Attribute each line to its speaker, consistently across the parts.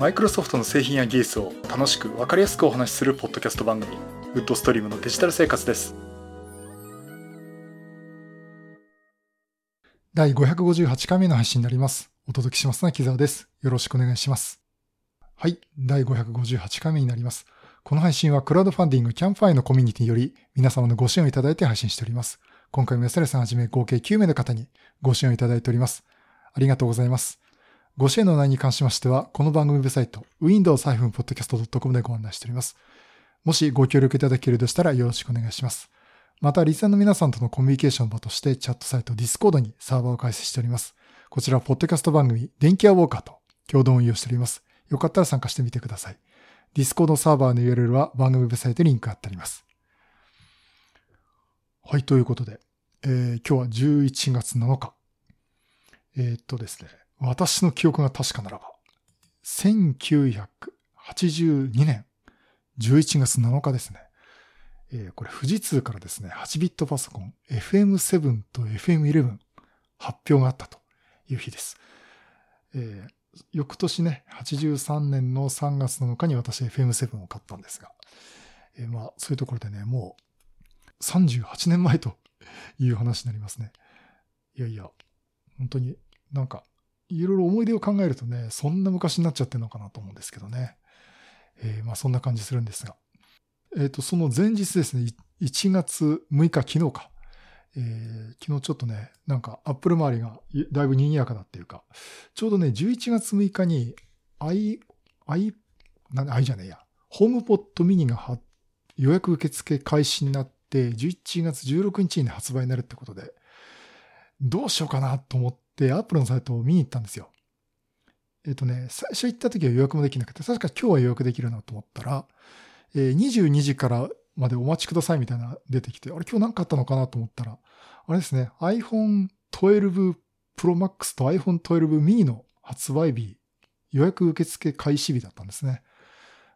Speaker 1: マイクロソフトの製品や技術を楽しく分かりやすくお話しするポッドキャスト番組ウッドストリームのデジタル生活です。
Speaker 2: 第558回目の配信になります。お届けしますのは木澤です。よろしくお願いします。はい。第558回目になります。この配信はクラウドファンディングキャンプファイのコミュニティにより皆様のご支援をいただいて配信しております。今回も安田さんはじめ合計9名の方にご支援をいただいております。ありがとうございます。ご支援の内容に関しましては、この番組ウェブサイト、windows-podcast.com でご案内しております。もしご協力いただけるとしたらよろしくお願いします。また、リスナーの皆さんとのコミュニケーション場として、チャットサイト Discord にサーバーを開設しております。こちら、ポッドキャスト番組、電気屋ウォーカーと共同運用しております。よかったら参加してみてください。Discord サーバーの URL は番組ウェブサイトにリンク貼ってあります。はい、ということで、えー、今日は11月7日。えー、っとですね、私の記憶が確かならば、1982年11月7日ですね。えー、これ富士通からですね、8ビットパソコン FM7 と FM11 発表があったという日です。えー、翌年ね、83年の3月7日に私 FM7 を買ったんですが、えー、まあそういうところでね、もう38年前という話になりますね。いやいや、本当になんかいろいろ思い出を考えるとね、そんな昔になっちゃってるのかなと思うんですけどね。えー、まあそんな感じするんですが。えっ、ー、と、その前日ですね、1月6日、昨日か。えー、昨日ちょっとね、なんかアップル周りがだいぶ賑やかだっていうか、ちょうどね、11月6日に i、i、なんで、i じゃねえや、ホームポットミニが予約受付開始になって、11月16日に発売になるってことで、どうしようかなと思って、で、アップルのサイトを見に行ったんですよ。えっ、とね、最初行った時は予約もできなくて、確か今日は予約できるなと思ったら、えー、22時からまでお待ちくださいみたいな出てきて、あれ今日何かあったのかなと思ったら、あれですね、iPhone 12 Pro Max と iPhone 12 mini の発売日、予約受付開始日だったんですね。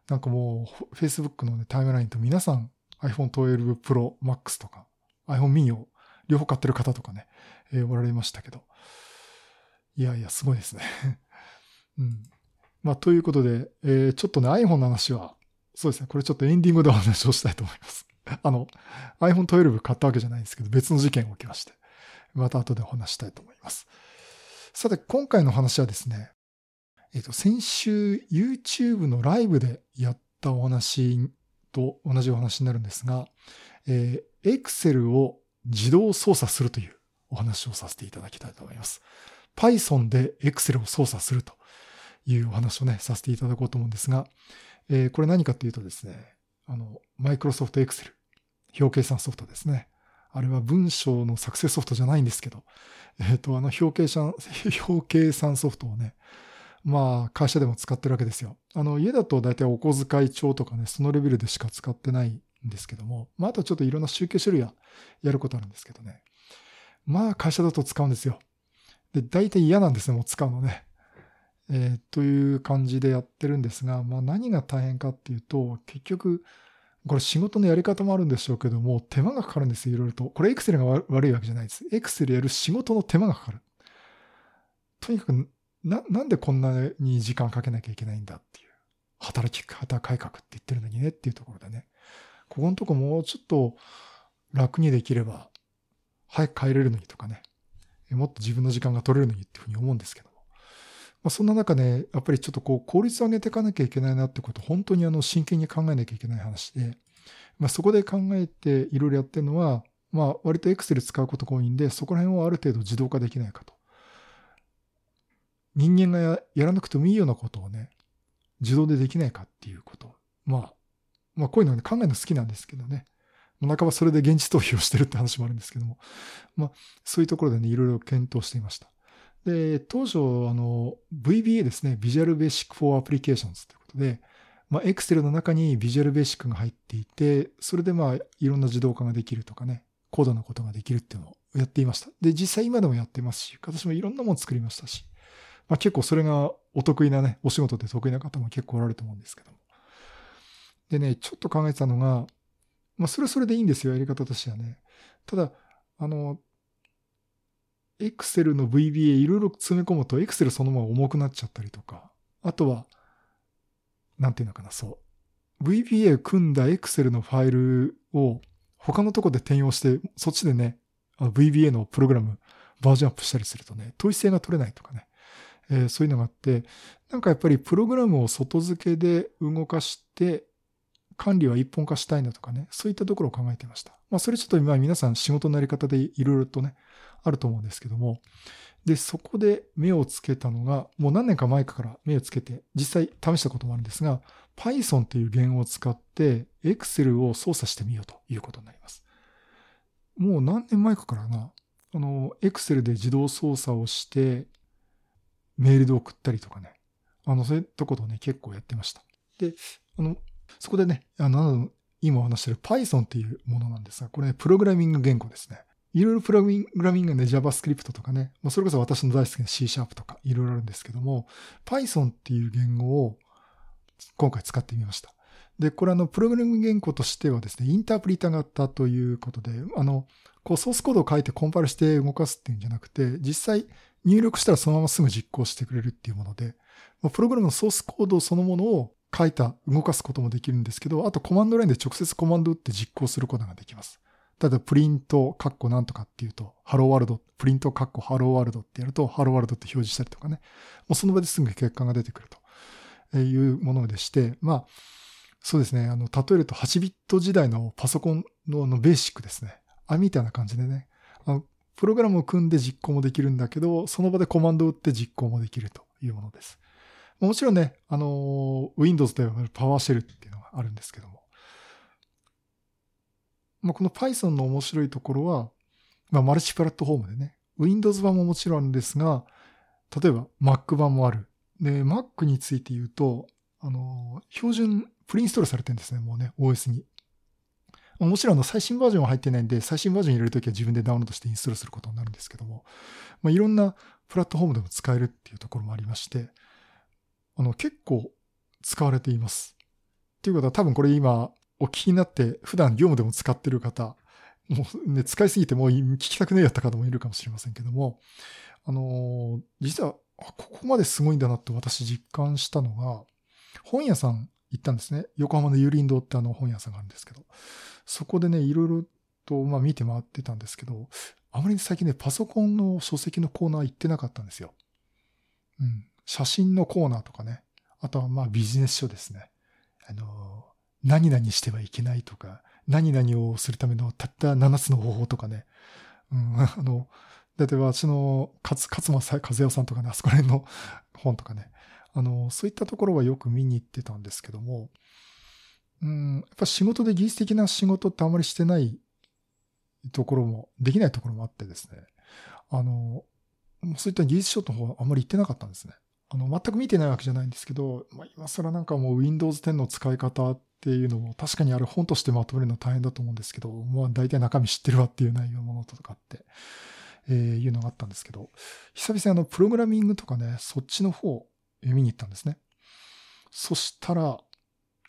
Speaker 2: なんかもう、Facebook の、ね、タイムラインと皆さん iPhone 12 Pro Max とか iPhone mini を両方買ってる方とかね、えー、おられましたけど。いやいや、すごいですね。うん。まあ、ということで、えー、ちょっとね、iPhone の話は、そうですね、これちょっとエンディングでお話をしたいと思います。あの、iPhone 12買ったわけじゃないんですけど、別の事件が起きまして、また後でお話したいと思います。さて、今回の話はですね、えっ、と、先週 YouTube のライブでやったお話と同じお話になるんですが、えー、Excel を自動操作するというお話をさせていただきたいと思います。Python で Excel を操作するというお話をね、させていただこうと思うんですが、えー、これ何かっていうとですね、あの、Microsoft Excel、表計算ソフトですね。あれは文章の作成ソフトじゃないんですけど、えっ、ー、と、あの表計算、表計算ソフトをね、まあ、会社でも使ってるわけですよ。あの、家だと大体お小遣い帳とかね、そのレベルでしか使ってないんですけども、まあ、あとちょっといろんな集計処理はやることあるんですけどね。まあ、会社だと使うんですよ。で、大体嫌なんですね、もう使うのね。えー、という感じでやってるんですが、まあ何が大変かっていうと、結局、これ仕事のやり方もあるんでしょうけども、手間がかかるんですよ、いろいろと。これエクセルが悪いわけじゃないです。エクセルやる仕事の手間がかかる。とにかく、な、なんでこんなに時間かけなきゃいけないんだっていう。働き方改革って言ってるのにねっていうところでね。ここのとこもうちょっと楽にできれば、早く帰れるのにとかね。もっと自分の時間が取れるのにっていうふうに思うんですけども。まあ、そんな中ね、やっぱりちょっとこう効率を上げていかなきゃいけないなってこと、本当にあの真剣に考えなきゃいけない話で、まあ、そこで考えていろいろやってるのは、まあ割と Excel 使うことが多いんで、そこら辺をある程度自動化できないかと。人間がやらなくてもいいようなことをね、自動でできないかっていうこと。まあ、まあこういうのはね考えるの好きなんですけどね。半ばそれで現実逃避をしてるって話もあるんですけども、まあ、そういうところでね、いろいろ検討していました。で、当初、あの、VBA ですね、Visual Basic for Applications ということで、まあ、Excel の中に Visual Basic が入っていて、それでまあ、いろんな自動化ができるとかね、高度なことができるっていうのをやっていました。で、実際今でもやってますし、私もいろんなもの作りましたし、まあ、結構それがお得意なね、お仕事で得意な方も結構おられると思うんですけども。でね、ちょっと考えてたのが、まあ、それはそれでいいんですよ、やり方としてはね。ただ、あの、Excel の VBA いろいろ詰め込むと Excel そのまま重くなっちゃったりとか、あとは、なんていうのかな、そう。VBA 組んだ Excel のファイルを他のとこで転用して、そっちでね、VBA のプログラムバージョンアップしたりするとね、統一性が取れないとかね、えー、そういうのがあって、なんかやっぱりプログラムを外付けで動かして、管理は一本化したいなとかね、そういったところを考えていました。まあそれちょっと今皆さん仕事のやり方でいろいろとね、あると思うんですけども、で、そこで目をつけたのが、もう何年か前から目をつけて、実際試したこともあるんですが、Python っていう言語を使って Excel を操作してみようということになります。もう何年前かからな、あの、Excel で自動操作をして、メールで送ったりとかね、あの、そういうとことをね、結構やってました。で、あの、そこでね、あの、今お話してる Python っていうものなんですが、これね、プログラミング言語ですね。いろいろプログラミングで JavaScript とかね、まあ、それこそ私の大好きな C シャープとかいろいろあるんですけども、Python っていう言語を今回使ってみました。で、これあの、プログラミング言語としてはですね、インタープリタ型ということで、あの、こうソースコードを書いてコンパイルして動かすっていうんじゃなくて、実際入力したらそのまますぐ実行してくれるっていうもので、プログラムのソースコードそのものを書いた、動かすこともできるんですけど、あとコマンドラインで直接コマンド打って実行することができます。例えば、プリント、カッコなんとかっていうと、ハローワールド、プリント、カッコ、ハローワールドってやると、ハローワールドって表示したりとかね。もうその場ですぐ結果が出てくるというものでして、まあ、そうですね。あの、例えると8ビット時代のパソコンののベーシックですね。あ、みたいな感じでね。あの、プログラムを組んで実行もできるんだけど、その場でコマンドを打って実行もできるというものです。もちろんね、あの、Windows ではパワーシェルっていうのがあるんですけども。まあ、この Python の面白いところは、まあ、マルチプラットフォームでね、Windows 版ももちろんですが、例えば Mac 版もある。で、Mac について言うと、あの、標準プリインストールされてるんですね、もうね、OS に。もちろん最新バージョンは入ってないんで、最新バージョン入れるときは自分でダウンロードしてインストールすることになるんですけども、まあ、いろんなプラットフォームでも使えるっていうところもありまして、あの、結構使われています。っていうことは多分これ今お聞きになって普段業務でも使ってる方、もうね、使いすぎてもう聞きたくないやった方もいるかもしれませんけども、あのー、実は、ここまですごいんだなって私実感したのが、本屋さん行ったんですね。横浜の有林堂ってあの本屋さんがあるんですけど、そこでね、いろいろとまあ見て回ってたんですけど、あまり最近ね、パソコンの書籍のコーナー行ってなかったんですよ。うん。写真のコーナーとかね。あとはまあビジネス書ですね。あの何々してはいけないとか、何々をするためのたった7つの方法とかね。うん、あの、例えば私の勝勝間和代さんとかね、あそこら辺の本とかね。あの、そういったところはよく見に行ってたんですけども、うん、やっぱ仕事で技術的な仕事ってあまりしてないところも、できないところもあってですね。あの、そういった技術書の方はあんまり行ってなかったんですね。あの、全く見てないわけじゃないんですけど、まあ、今更なんかもう Windows 10の使い方っていうのも確かにある本としてまとめるの大変だと思うんですけど、まあ大体中身知ってるわっていう内容のものとかって、えー、いうのがあったんですけど、久々にあの、プログラミングとかね、そっちの方を、見に行ったんですね。そしたら、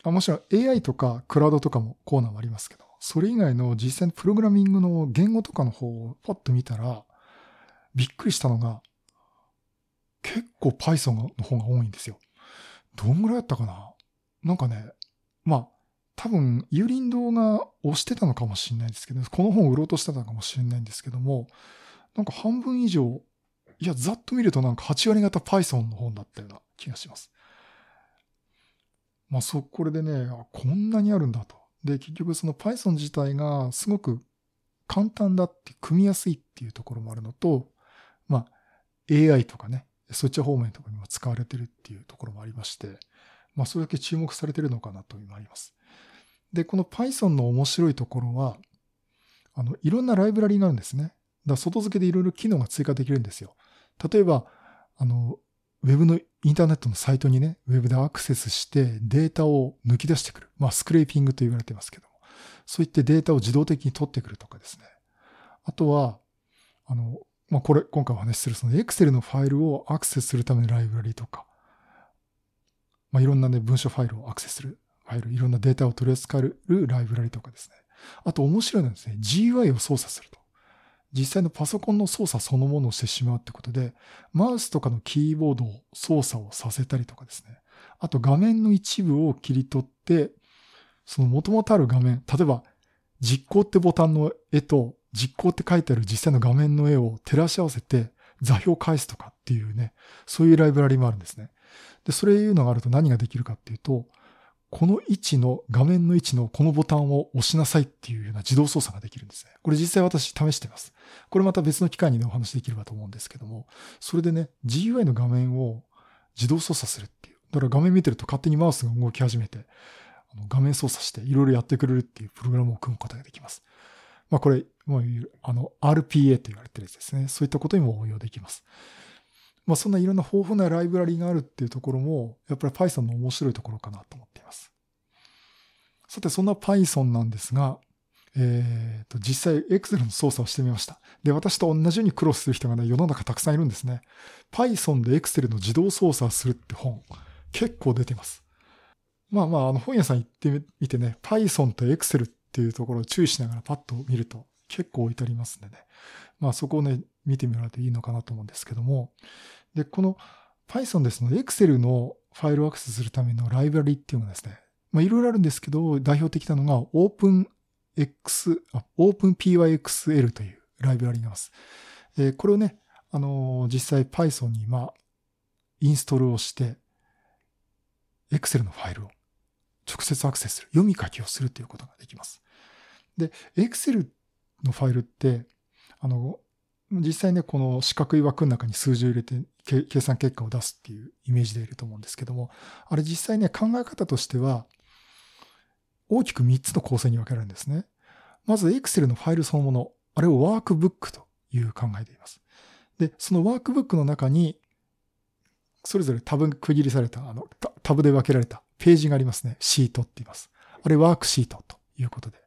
Speaker 2: あもちろん AI とかクラウドとかもコーナーもありますけど、それ以外の実際のプログラミングの言語とかの方をパッと見たら、びっくりしたのが、構 Python の方が多いんですよ。どんぐらいだったかな？なんかね、まあ、多分、ユーリンドが押してたのかもしれないですけど、この本を売ろうとしてたのかもしれないんですけども、なんか半分以上、いや、ざっと見るとなんか8割方 Python の本だったような気がします。まあ、そ、これでね、こんなにあるんだと。で、結局その Python 自体がすごく簡単だって、組みやすいっていうところもあるのと、まあ、AI とかね、そっち方面とかにも使われてるっていうところもありまして、まあ、それだけ注目されてるのかなというのもあります。で、この Python の面白いところは、あの、いろんなライブラリがあるんですね。だ外付けでいろいろ機能が追加できるんですよ。例えば、あの、ウェブのインターネットのサイトにね、ウェブでアクセスしてデータを抜き出してくる。まあ、スクレーピングと言われてますけども。そういってデータを自動的に取ってくるとかですね。あとは、あの、まあ、これ、今回お話しするその Excel のファイルをアクセスするためのライブラリとか、まあ、いろんなね、文書ファイルをアクセスするファイル、いろんなデータを取り扱えるライブラリとかですね。あと面白いのはですね、GUI を操作すると。実際のパソコンの操作そのものをしてしまうってことで、マウスとかのキーボードを操作をさせたりとかですね。あと画面の一部を切り取って、その元々ある画面、例えば実行ってボタンの絵と実行って書いてある実際の画面の絵を照らし合わせて座標を返すとかっていうね、そういうライブラリもあるんですね。で、それいうのがあると何ができるかっていうと、この位置の、画面の位置のこのボタンを押しなさいっていうような自動操作ができるんですね。これ実際私試してます。これまた別の機会にねお話できればと思うんですけども、それでね、GUI の画面を自動操作するっていう。だから画面見てると勝手にマウスが動き始めて、あの画面操作していろいろやってくれるっていうプログラムを組むことができます。まあこれ、もうあの RPA と言われてるやつですね。そういったことにも応用できます。まあそんないろんな豊富なライブラリがあるっていうところも、やっぱり Python の面白いところかなと思っています。さて、そんな Python なんですが、えっ、ー、と、実際 Excel の操作をしてみました。で、私と同じように苦労する人がね、世の中たくさんいるんですね。Python で Excel の自動操作するって本、結構出てます。まあまあ、あの本屋さん行ってみてね、Python と Excel っていうところを注意しながらパッと見ると結構置いてありますんでね。まあそこをね、見てみられていいのかなと思うんですけども。で、この Python ですので、Excel のファイルをアクセスするためのライブラリっていうのはですね、まあいろいろあるんですけど、代表的なのが OpenX、OpenPyXL というライブラリがあります。え、これをね、あの、実際 Python にまあ、インストールをして、Excel のファイルを直接アクセスする、読み書きをするということができます。で、Excel のファイルって、あの、実際ね、この四角い枠の中に数字を入れて計算結果を出すっていうイメージでいると思うんですけども、あれ実際ね、考え方としては、大きく3つの構成に分けられるんですね。まず、Excel のファイルそのもの、あれをワークブックという考えでいます。で、そのワークブックの中に、それぞれタブ区切りされた、あの、タブで分けられたページがありますね。シートって言います。あれワークシートということで。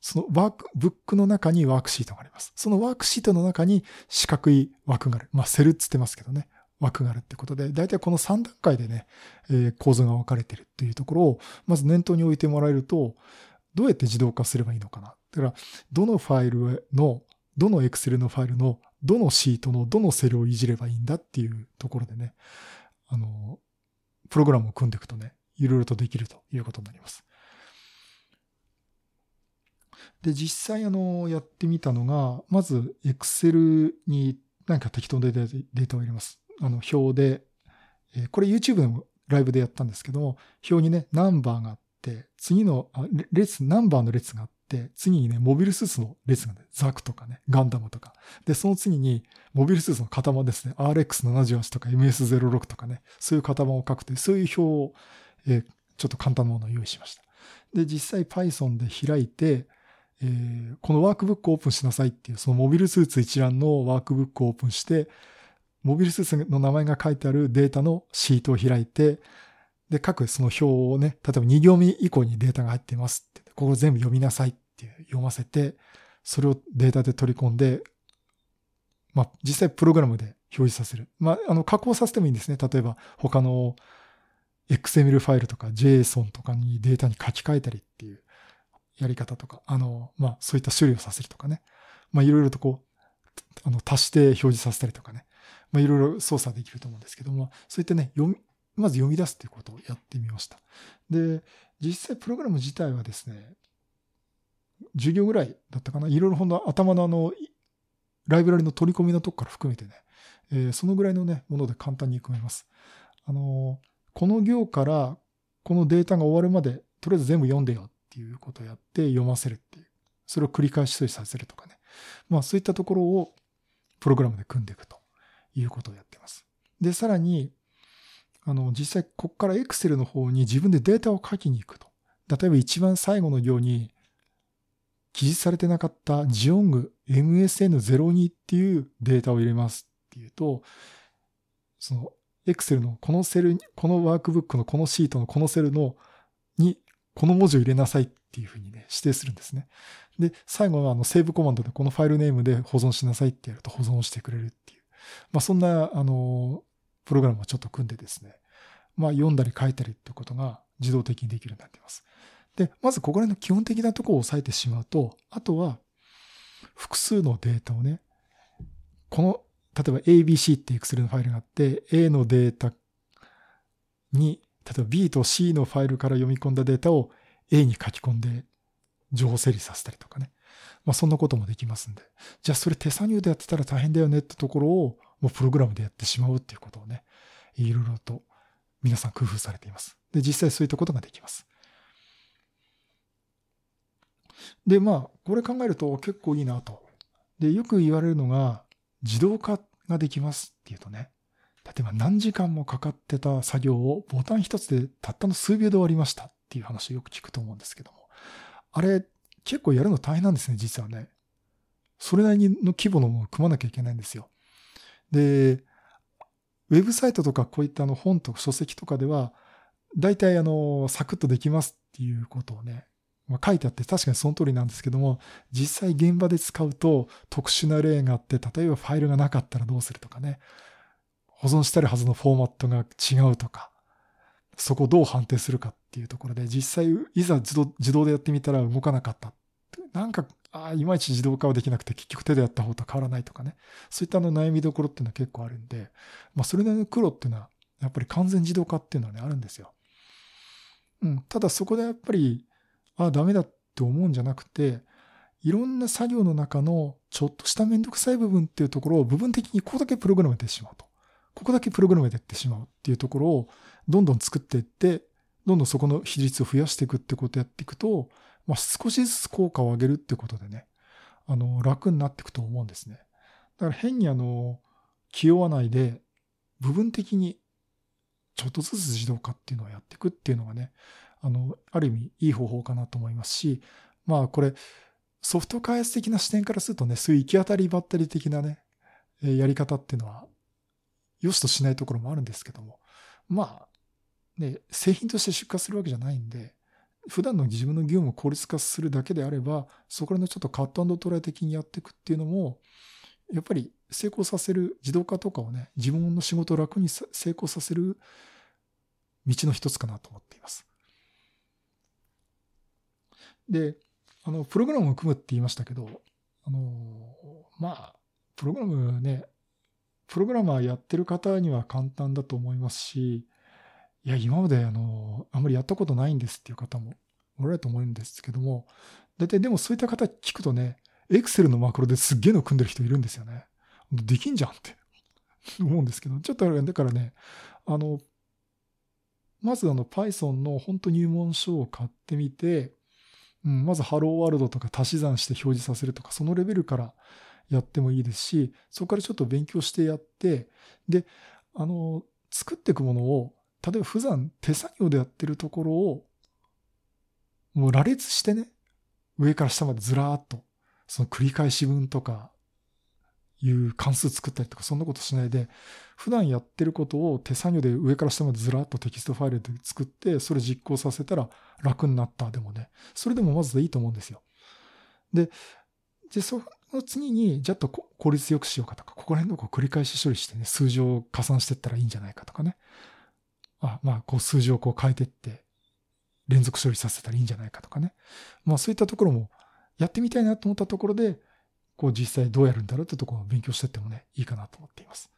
Speaker 2: そのワークブックの中にワークシートがあります。そのワークシートの中に四角い枠がある。まあ、セルって言ってますけどね。枠があるってことで、大体この3段階でね、えー、構造が分かれてるっていうところを、まず念頭に置いてもらえると、どうやって自動化すればいいのかな。だから、どのファイルの、どの Excel のファイルの、どのシートのどのセルをいじればいいんだっていうところでね、あの、プログラムを組んでいくとね、いろいろとできるということになります。で、実際あの、やってみたのが、まず Excel に何か適当なデータを入れます。あの、表で、えこれ YouTube のライブでやったんですけども、表にね、ナンバーがあって、次の、あ列、ナンバーの列があって、次にね、モビルスーツの列がね、ザクとかね、ガンダムとか。で、その次に、モビルスーツの型番ですね、RX78 とか MS06 とかね、そういう型番を書くという、そういう表を、えー、ちょっと簡単なものを用意しました。で、実際 Python で開いて、えー、このワークブックをオープンしなさいっていう、そのモビルスーツ一覧のワークブックをオープンして、モビルスーツの名前が書いてあるデータのシートを開いて、で、各その表をね、例えば2行目以降にデータが入っていますって、ここ全部読みなさいって読ませて、それをデータで取り込んで、まあ、実際プログラムで表示させる。まあ、あの、加工させてもいいんですね。例えば、他の XML ファイルとか JSON とかにデータに書き換えたりっていうやり方とか、あの、まあ、そういった処理をさせるとかね。まあ、いろいろとこう、あの、足して表示させたりとかね。まあ、いろいろ操作できると思うんですけども、そういったね、読み、まず読み出すっていうことをやってみました。で、実際プログラム自体はですね、授業ぐらいだったかな。いろいろほんと頭のあの、ライブラリの取り込みのとこから含めてね、えー、そのぐらいのね、もので簡単に組めます。あのー、この行からこのデータが終わるまで、とりあえず全部読んでよっていうことをやって読ませるっていう。それを繰り返し処理させるとかね。まあそういったところをプログラムで組んでいくということをやってます。で、さらに、あの、実際ここから Excel の方に自分でデータを書きに行くと。例えば一番最後の行に記述されてなかったジオング MSN02 っていうデータを入れますっていうと、その Excel のこのセル、このワークブックのこのシートのこのセルのにこの文字を入れなさいっていうふうにね、指定するんですね。で、最後はあのセーブコマンドでこのファイルネームで保存しなさいってやると保存してくれるっていう。まあそんな、あの、プログラムをちょっと組んでですね、まあ読んだり書いたりってことが自動的にできるようになっています。で、まずここら辺の基本的なところを押さえてしまうと、あとは複数のデータをね、この、例えば ABC っていう Excel のファイルがあって、A のデータに、例えば B と C のファイルから読み込んだデータを A に書き込んで情報整理させたりとかね。まあそんなこともできますんで。じゃあそれ手作業でやってたら大変だよねってところをもうプログラムでやってしまうっていうことをね、いろいろと皆さん工夫されています。で、実際そういったことができます。で、まあ、これ考えると結構いいなと。で、よく言われるのが、自動化ができますっていうとね、例えば何時間もかかってた作業をボタン一つでたったの数秒で終わりましたっていう話をよく聞くと思うんですけども、あれ結構やるの大変なんですね、実はね。それなりの規模のものを組まなきゃいけないんですよ。で、ウェブサイトとかこういったあの本とか書籍とかでは、大体あの、サクッとできますっていうことをね、まあ、書いてあって確かにその通りなんですけども、実際現場で使うと特殊な例があって、例えばファイルがなかったらどうするとかね、保存してるはずのフォーマットが違うとか、そこをどう判定するかっていうところで、実際いざ自動自動でやってみたら動かなかった。なんか、あいまいち自動化はできなくて結局手でやった方と変わらないとかね。そういったの悩みどころっていうのは結構あるんで、まあそれなりの苦労っていうのは、やっぱり完全自動化っていうのはね、あるんですよ。うん。ただそこでやっぱり、ああ、ダメだって思うんじゃなくて、いろんな作業の中のちょっとしためんどくさい部分っていうところを部分的にここだけプログラムでしまうと。ここだけプログラムでやってしまうっていうところをどんどん作っていって、どんどんそこの比率を増やしていくってことをやっていくと、まあ、少しずつ効果を上げるってことでね、あの、楽になっていくと思うんですね。だから変にあの、気負わないで、部分的にちょっとずつ自動化っていうのをやっていくっていうのがね、あの、ある意味いい方法かなと思いますし、まあこれ、ソフト開発的な視点からするとね、そういう行き当たりばったり的なね、やり方っていうのは、良しとしないところもあるんですけども、まあ、ね、製品として出荷するわけじゃないんで、普段の自分の業務を効率化するだけであれば、そこらのちょっとカットトライ的にやっていくっていうのも、やっぱり成功させる自動化とかをね、自分の仕事を楽に成功させる道の一つかなと思っています。で、あの、プログラムを組むって言いましたけど、あの、まあ、プログラムね、プログラマーやってる方には簡単だと思いますし、いや、今まであの、あんまりやったことないんですっていう方もおられると思うんですけども、大体でもそういった方聞くとね、エクセルのマクロですっげえの組んでる人いるんですよね。できんじゃんって 思うんですけど、ちょっとだからね、あの、まずあの Python の本当入門書を買ってみて、うん、まずハローワールドとか足し算して表示させるとか、そのレベルからやってもいいですし、そこからちょっと勉強してやって、で、あの、作っていくものを、例えば普段手作業でやってるところを、もう羅列してね、上から下までずらーっと、その繰り返し分とか、いう関数作ったりとかそんなことしないで、普段やってることを手作業で上から下までずらっとテキストファイルで作って、それ実行させたら楽になったでもね、それでもまずでいいと思うんですよ。で、で、その次に、じゃあと効率よくしようかとか、ここら辺のこう繰り返し処理してね、数字を加算していったらいいんじゃないかとかね。あ、まあ、こう数字をこう変えていって、連続処理させたらいいんじゃないかとかね。まあそういったところもやってみたいなと思ったところで、こう実際どうやるんだろうってところを勉強していってもね、いいかなと思っています。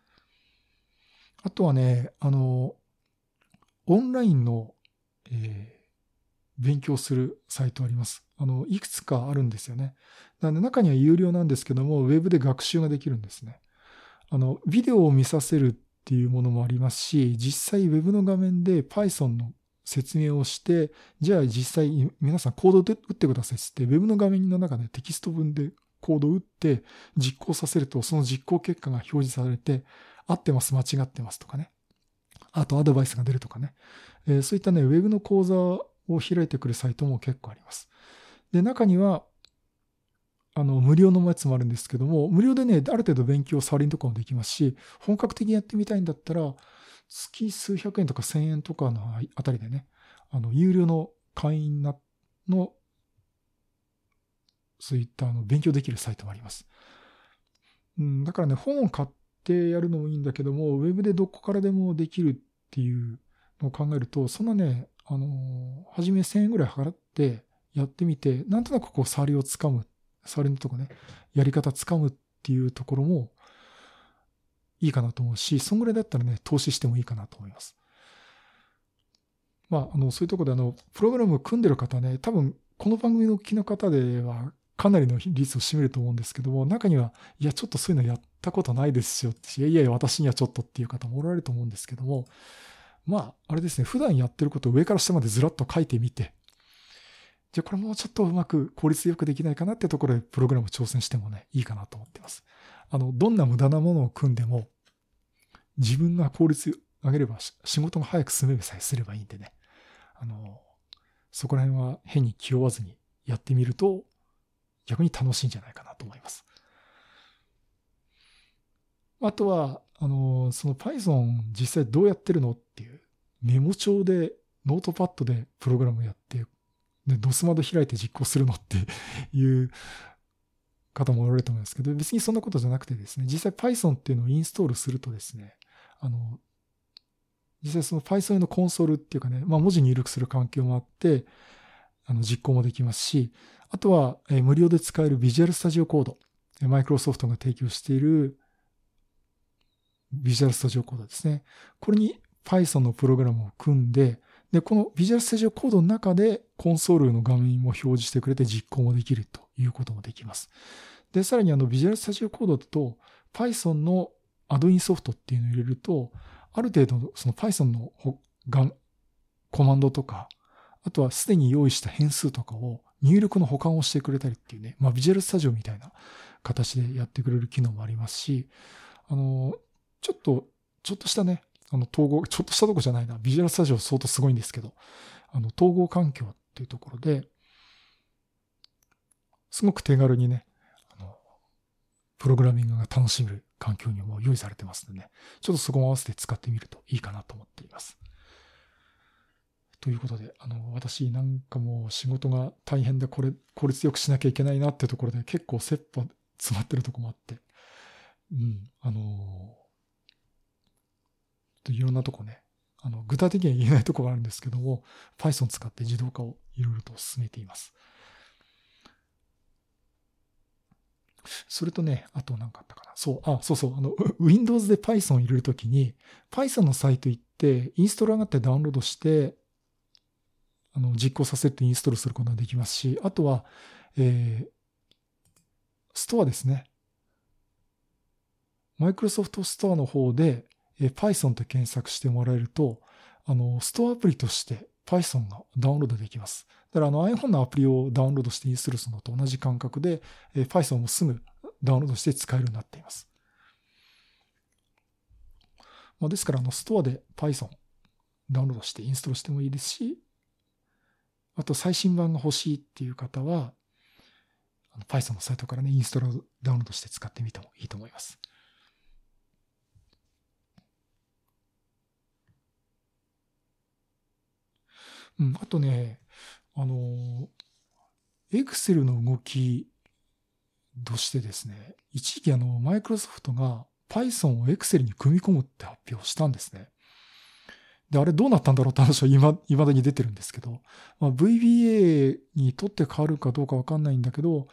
Speaker 2: あとはね、あの、オンラインの、えー、勉強するサイトあります。あの、いくつかあるんですよね。なので中には有料なんですけども、ウェブで学習ができるんですね。あの、ビデオを見させるっていうものもありますし、実際ウェブの画面で Python の説明をして、じゃあ実際皆さんコードを打ってくださいって、ウェブの画面の中でテキスト文でコードを打って実行させると、その実行結果が表示されて、合ってます、間違ってますとかね。あとアドバイスが出るとかね。えー、そういったね、ウェブの講座を開いてくるサイトも結構あります。で、中には、あの、無料のやつもあるんですけども、無料でね、ある程度勉強、触りんとかもできますし、本格的にやってみたいんだったら、月数百円とか千円とかのあたりでね、あの、有料の会員なの、そういったあの勉強できるサイトもあります。うん、だからね、本を買ってやるのもいいんだけども、ウェブでどこからでもできるっていうのを考えると、そんなね、あの、初め1000円ぐらい払ってやってみて、なんとなくこう、触りをつかむ、触りのとこね、やり方つかむっていうところも、いいかなと思うし、そんぐらいだったらね、投資してもいいかなと思います。まあ、あの、そういうところで、あの、プログラムを組んでる方ね、多分、この番組の聞きの方では、かなりの率を占めると思うんですけども、中には、いや、ちょっとそういうのやったことないですよいやいやいや、私にはちょっとっていう方もおられると思うんですけども、まあ、あれですね、普段やってることを上から下までずらっと書いてみて、じゃあこれもうちょっとうまく効率よくできないかなってところでプログラム挑戦してもね、いいかなと思ってます。あの、どんな無駄なものを組んでも、自分が効率上げれば仕事が早く進めさえすればいいんでね。あの、そこら辺は変に気負わずにやってみると、逆に楽しいんじゃないかなと思います。あとは、あの、その Python 実際どうやってるのっていうメモ帳で Notepad でプログラムやって、で、 DOS窓開いて実行するのって いう方もおられると思うんですけど、別にそんなことじゃなくてですね、実際 Python っていうのをインストールするとですね、あの、実際その Python のコンソールっていうかね、まあ文字入力する環境もあって、あの実行もできますし、あとは、え無料で使える Visual Studio Code、マイクロソフトが提供している Visual Studio Code ですね。これに Python のプログラムを組んで、で、この Visual Studio Code の中でコンソールの画面も表示してくれて実行もできるということもできます。で、さらにあの Visual Studio Code と Python のアドインソフトっていうのを入れると、ある程度その Python のコマンドとか、あとはすでに用意した変数とかを入力の保管をしてくれたりっていうね、まあ、ビジュアルスタジオみたいな形でやってくれる機能もありますし、あの、ちょっと、ちょっとしたね、あの、統合、ちょっとしたとこじゃないな、ビジュアルスタジオ相当すごいんですけど、あの、統合環境っていうところで、すごく手軽にね、あの、プログラミングが楽しめる環境にも用意されてますのでね、ちょっとそこも合わせて使ってみるといいかなと思っています。ということで、あの、私なんかもう仕事が大変でこれ、効率よくしなきゃいけないなってところで結構切羽詰まってるとこもあって、うん、あの、いろんなとこね、あの、具体的には言えないとこがあるんですけども、Python 使って自動化をいろいろと進めています。それとね、あと何かあったかな。そう、あ、そうそう、あの、Windows で Python を入れるときに、Python のサイト行って、インストール上がってダウンロードして、あの、実行させてインストールすることができますし、あとは、えー、ストアですね。マイクロソフトストアの方で、え、Python と検索してもらえると、あの、ストアアプリとして Python がダウンロードできます。だからあの iPhone のアプリをダウンロードしてインストールするのと同じ感覚で、え、Python もすぐダウンロードして使えるようになっています。まあ、ですからあのストアで Python ダウンロードしてインストールしてもいいですし、あと最新版が欲しいっていう方は、Python のサイトからね、インストールダウンロードして使ってみてもいいと思います。うん、あとね、あの、Excel の動きとしてですね、一時期あの、マイクロソフトが Python を Excel に組み込むって発表したんですね。で、あれどうなったんだろうって話は今、未だに出てるんですけど、まあ、VBA にとって変わるかどうかわかんないんだけど、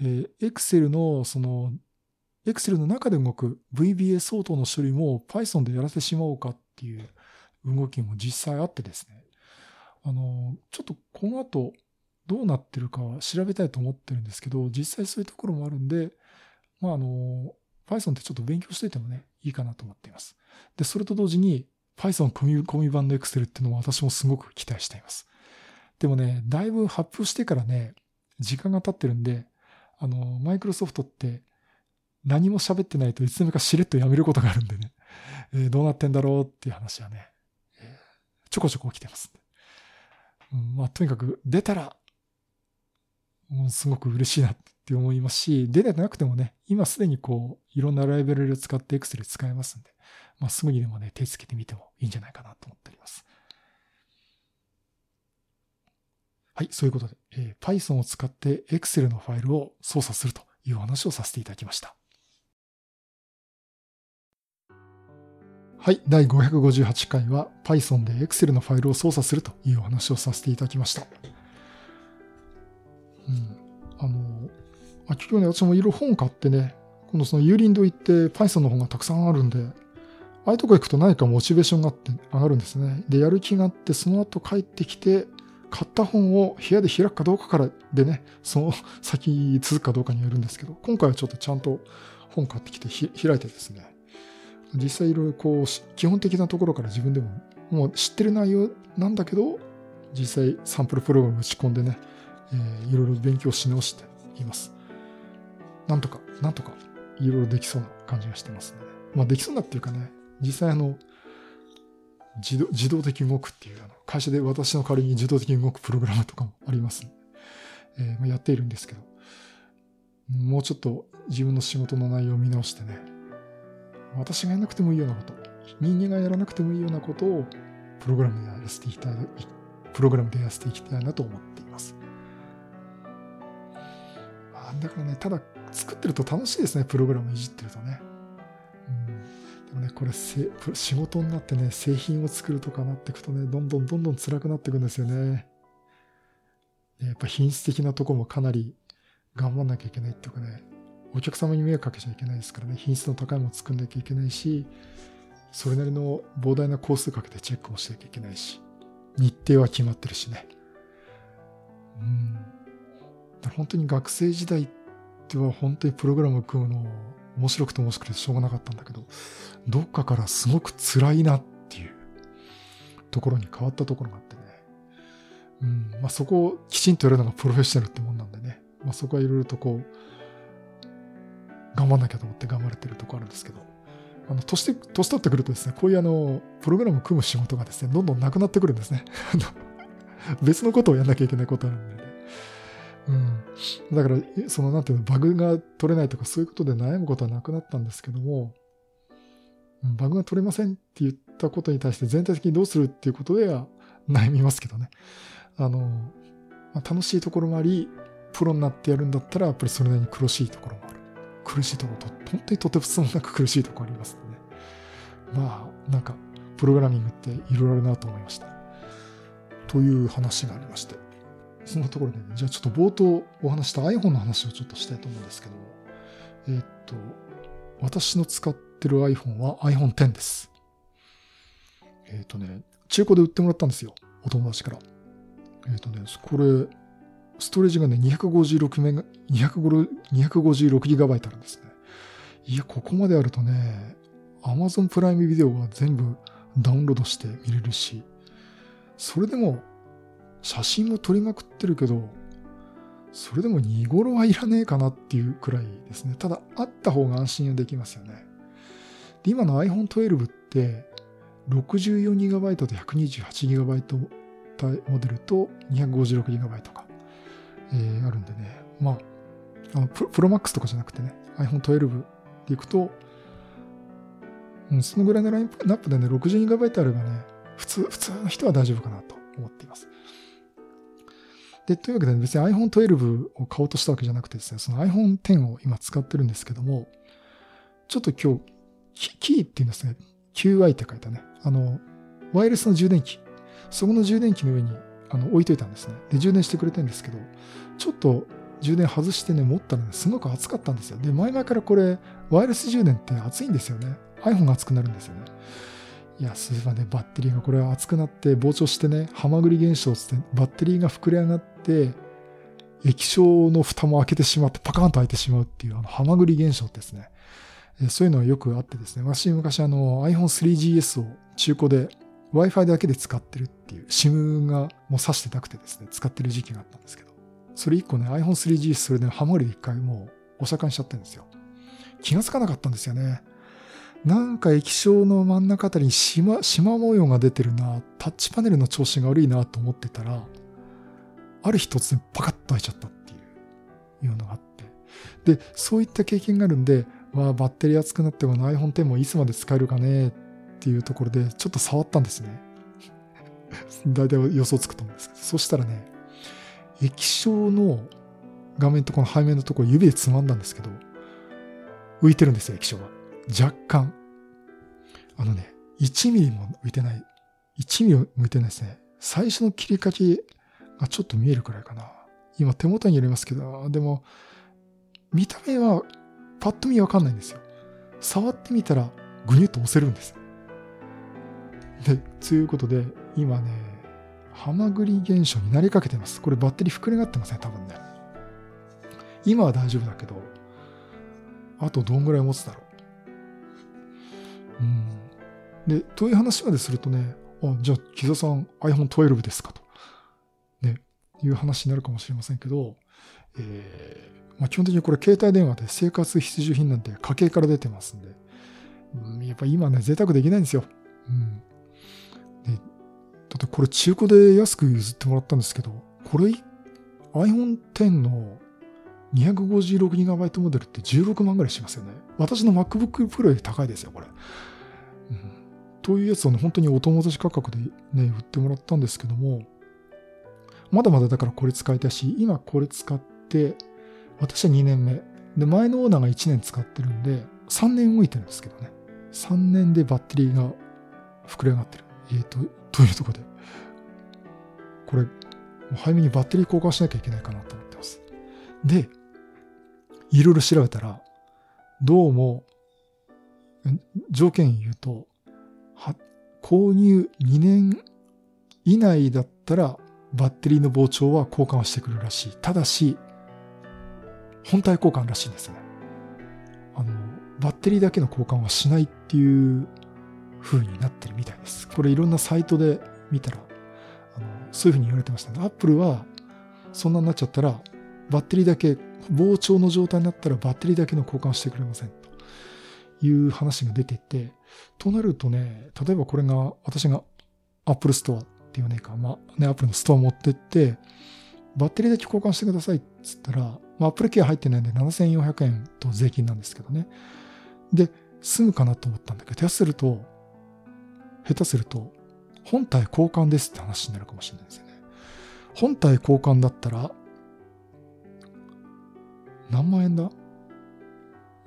Speaker 2: えー、Excel のその、Excel の中で動く VBA 相当の処理も Python でやらせてしまおうかっていう動きも実際あってですね。あの、ちょっとこの後どうなってるかは調べたいと思ってるんですけど、実際そういうところもあるんで、まあ、あの、Python ってちょっと勉強していてもね、いいかなと思っています。で、それと同時に、Python 組み込み版の Excel っていうのも私もすごく期待しています。でもね、だいぶ発表してからね、時間が経ってるんで、あの、マイクロソフトって何も喋ってないといつの間にかしれっとやめることがあるんでね、えー、どうなってんだろうっていう話はね、えー、ちょこちょこ起きてます、うん。まあ、とにかく出たら、もうすごく嬉しいなって思いますし、出てなくてもね、今すでにこう、いろんなライブラリを使って Excel 使えますんで、まあ、すぐにでもね、手つけてみてもいいんじゃないかなと思っております。はい、そういうことで、えー、Python を使って Excel のファイルを操作するという話をさせていただきました。はい、第558回は Python で Excel のファイルを操作するというお話をさせていただきました。うん、あの、あ結局ね、私もいろいろ本買ってね、今度その有林堂行って Python の本がたくさんあるんで、ああいうとこ行くと何かモチベーションがあって上がるんですね。で、やる気があって、その後帰ってきて、買った本を部屋で開くかどうかからでね、その先続くかどうかによるんですけど、今回はちょっとちゃんと本買ってきて開いてですね、実際いろいろこう、基本的なところから自分でももう知ってる内容なんだけど、実際サンプルプログラム打ち込んでね、えー、いろいろ勉強し直しています。なんとか、なんとか、いろいろできそうな感じがしてますね。まあできそうなっていうかね、実際あの、自動自動的に動くっていう、あの会社で私の代わりに自動的に動くプログラムとかもあります、えー、まあ、やっているんですけど、もうちょっと自分の仕事の内容を見直してね、私がやらなくてもいいようなこと、人間がやらなくてもいいようなことをプログラムでやらせていきたい、プログラムでやらせていきたいなと思っています。まあ、だからね、ただ作ってると楽しいですね、プログラムいじってるとね。うんでもね、これ仕事になってね、製品を作るとかなっていくとね、どんどんどんどん辛くなっていくんですよね。やっぱ品質的なとこもかなり頑張んなきゃいけないっていうかね、お客様に迷惑かけちゃいけないですからね、品質の高いものを作んなきゃいけないし、それなりの膨大な工数かけてチェックもしなきゃいけないし、日程は決まってるしね。うん。本当に学生時代っては本当にプログラム組むの面白くて面白くてしょうがなかったんだけど、どっかからすごく辛いなっていうところに変わったところがあってね。うん。まあそこをきちんとやるのがプロフェッショナルってもんなんでね。まあそこはいろいろとこう、頑張んなきゃと思って頑張れてるとこあるんですけど。あの、年、年取ってくるとですね、こういうあの、プログラム組む仕事がですね、どんどんなくなってくるんですね。別のことをやんなきゃいけないことあるんでね。うん。だから、その、なんていうの、バグが取れないとかそういうことで悩むことはなくなったんですけども、バグが取れませんって言ったことに対して全体的にどうするっていうことでは悩みますけどね。あの、まあ、楽しいところもあり、プロになってやるんだったら、やっぱりそれなりに苦しいところもある。苦しいところと、本当にとてもつもなく苦しいところありますね。まあ、なんか、プログラミングっていろいろあるなと思いました。という話がありまして。そんなところで、ね、じゃあちょっと冒頭お話した iPhone の話をちょっとしたいと思うんですけども、えー、っと、私の使ってる iPhone は iPhone X です。えー、っとね、中古で売ってもらったんですよ。お友達から。え、っとね、これ、ストレージがね、256メガ、256GB あるんですね。いや、ここまであるとね、Amazon プライムビデオは全部ダウンロードして見れるし、それでも写真も撮りまくってるけど、それでも見頃はいらねえかなっていうくらいですね。ただ、あった方が安心はできますよね。で今の iPhone 12って、64GB と 128GB モデルと 256GB か、えー、あるんでね。まあ、あのプロマックスとかじゃなくてね、iPhone 12でいくと、うん、そのぐらいのラインナップでね、62GB あればね、普通、普通の人は大丈夫かなと思っています。で、というわけでね別に iPhone 12を買おうとしたわけじゃなくてですね、その iPhone X を今使ってるんですけども、ちょっと今日、キーっていうんですね、QI って書いたね、あの、ワイヤレスの充電器、そこの充電器の上にあの置いといたんですね。で、充電してくれてるんですけど、ちょっと充電外してね、持ったらね、すごく熱かったんですよ。で、前々からこれ、ワイヤレス充電って熱いんですよね。iPhone が熱くなるんですよね。いや、そういえばね、バッテリーがこれ熱くなって膨張してね、ハマグリ現象つって、バッテリーが膨れ上がって、液晶の蓋も開けてしまって、パカーンと開いてしまうっていう、あの、ハマグリ現象ですね。そういうのがよくあってですね、私昔あの iPhone3GS を中古で Wi-Fi だけで使ってるっていう、SIM がもう挿してなくてですね、使ってる時期があったんですけど、それ一個ね、iPhone3G それでハマグリで一回もうお釈迦にしちゃってるんですよ。気がつかなかったんですよね。なんか液晶の真ん中あたりに縞、縞模様が出てるな、タッチパネルの調子が悪いなと思ってたら、ある日突然パカッと開いちゃったっていう、いうのがあって。で、そういった経験があるんで、わあ、バッテリー熱くなってこの iPhone X もいつまで使えるかねっていうところで、ちょっと触ったんですね。大体予想つくと思うんですけど。そしたらね、液晶の画面とこの背面のところ指でつまんだんですけど、浮いてるんですよ、液晶が。若干、あのね、1ミリも浮いてない。1ミリも浮いてないですね。最初の切り欠きがちょっと見えるくらいかな。今手元に入れますけど、でも、見た目はパッと見わかんないんですよ。触ってみたら、ぐにゅっと押せるんです。で、ということで、今ね、ハマグリ現象になりかけてます。これバッテリー膨れ上がってますね、多分ね。今は大丈夫だけど、あとどんぐらい持つだろう？うん。で、という話までするとね、あ、じゃあ、木座さん iPhone12 ですかと。ね、いう話になるかもしれませんけど、えー、まあ、基本的にこれ携帯電話で生活必需品なんて家計から出てますんで、うん、やっぱ今ね、贅沢できないんですよ。うん。これ中古で安く譲ってもらったんですけど、これ iPhone X の 256GB モデルって16万ぐらいしますよね。私の MacBook Pro より高いですよ、これ。うん、というやつをね、本当にお友達価格でね、売ってもらったんですけども、まだまだだからこれ使いたいし、今これ使って、私は2年目。で、前のオーナーが1年使ってるんで、3年置いてるんですけどね。3年でバッテリーが膨れ上がってる。えっ、ー、と、というところで。これ、早めにバッテリー交換しなきゃいけないかなと思ってます。で、いろいろ調べたら、どうも、条件言うと、購入2年以内だったら、バッテリーの膨張は交換してくるらしい。ただし、本体交換らしいんですね。あの、バッテリーだけの交換はしないっていう風になってるみたいです。これいろんなサイトで見たら、あのそういう風に言われてましたね。アップルは、そんなになっちゃったら、バッテリーだけ、膨張の状態になったらバッテリーだけの交換してくれません。という話が出ていて、となるとね、例えばこれが、私が Apple Store っていうねか、まあね、Apple のストア持ってって、バッテリーだけ交換してくださいっつったら、まあ、Apple Care 入ってないんで7400円と税金なんですけどね。で、済むかなと思ったんだけど、下手すると、下手すると、本体交換ですって話になるかもしれないですよね。本体交換だったら、何万円だ？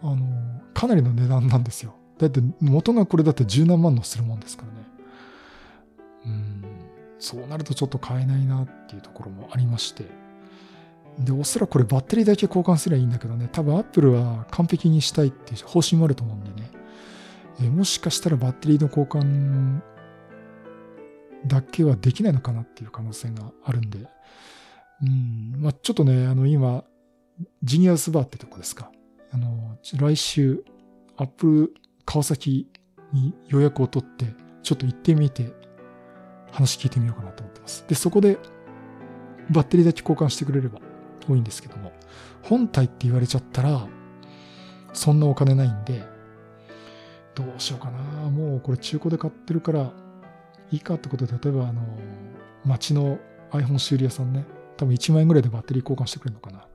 Speaker 2: あの、かなりの値段なんですよ。だって元がこれだって十何万のするもんですからね。うん、そうなるとちょっと買えないなっていうところもありまして。で、おそらくこれバッテリーだけ交換すればいいんだけどね、多分 Apple は完璧にしたいっていう方針もあると思うんでね。えもしかしたらバッテリーの交換だけはできないのかなっていう可能性があるんで。うん、まあちょっとね、あの今、ジニアスバーってとこですか。あの、来週、アップル川崎に予約を取って、ちょっと行ってみて、話聞いてみようかなと思ってます。で、そこで、バッテリーだけ交換してくれれば多いんですけども、本体って言われちゃったら、そんなお金ないんで、どうしようかな。もうこれ中古で買ってるから、いいかってことで、例えばあの、街の iPhone 修理屋さんね、多分1万円ぐらいでバッテリー交換してくれるのかな。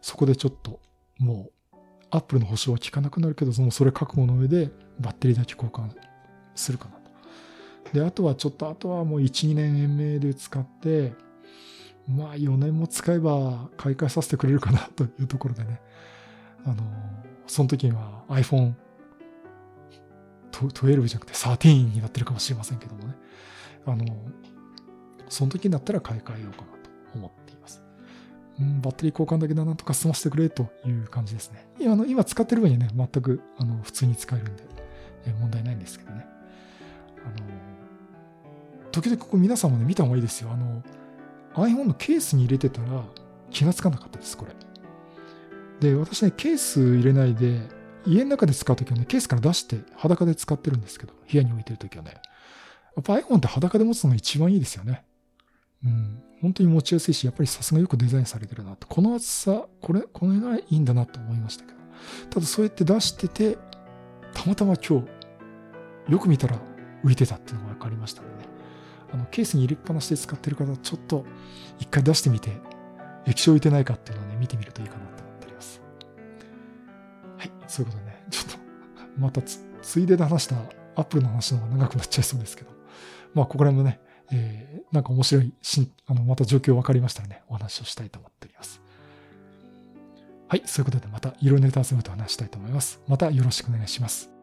Speaker 2: そこでちょっと、もう、アップルの保証は効かなくなるけど、そのそれ覚悟の上でバッテリーだけ交換するかなと。で、あとはちょっと、あとはもう1、2年延命で使って、まあ4年も使えば買い替えさせてくれるかなというところでね。あの、その時には iPhone 12じゃなくて13になってるかもしれませんけどもね。あの、その時になったら買い替えようかなと思っていますうん、バッテリー交換だけでなんとか済ませてくれという感じですね。今の今使ってる分にはね、全くあの普通に使えるんで、え問題ないんですけどね。あの、時々ここ皆さんもね、見た方がいいですよ。あの、iPhone のケースに入れてたら気がつかなかったです、これ。で、私ね、ケース入れないで、家の中で使うときはね、ケースから出して裸で使ってるんですけど、部屋に置いてるときはね。やっぱ iPhone って裸で持つのが一番いいですよね。うん。本当に持ちやすいし、やっぱりさすがよくデザインされてるなと。この厚さ、これ、この絵がいいんだなと思いましたけど。ただそうやって出してて、たまたま今日、よく見たら浮いてたっていうのが分かりましたのでね。あの、ケースに入れっぱなしで使ってる方、ちょっと一回出してみて、液晶浮いてないかっていうのをね、見てみるといいかなとそういうことね、ちょっと、またつ、いでで話したアップルの話の方が長くなっちゃいそうですけど、まあ、ここら辺もね、えー、なんか面白いし、あの、また状況分かりましたらね、お話をしたいと思っております。はい、そういうことでまたいろいろネタ集めと話したいと思います。またよろしくお願いします。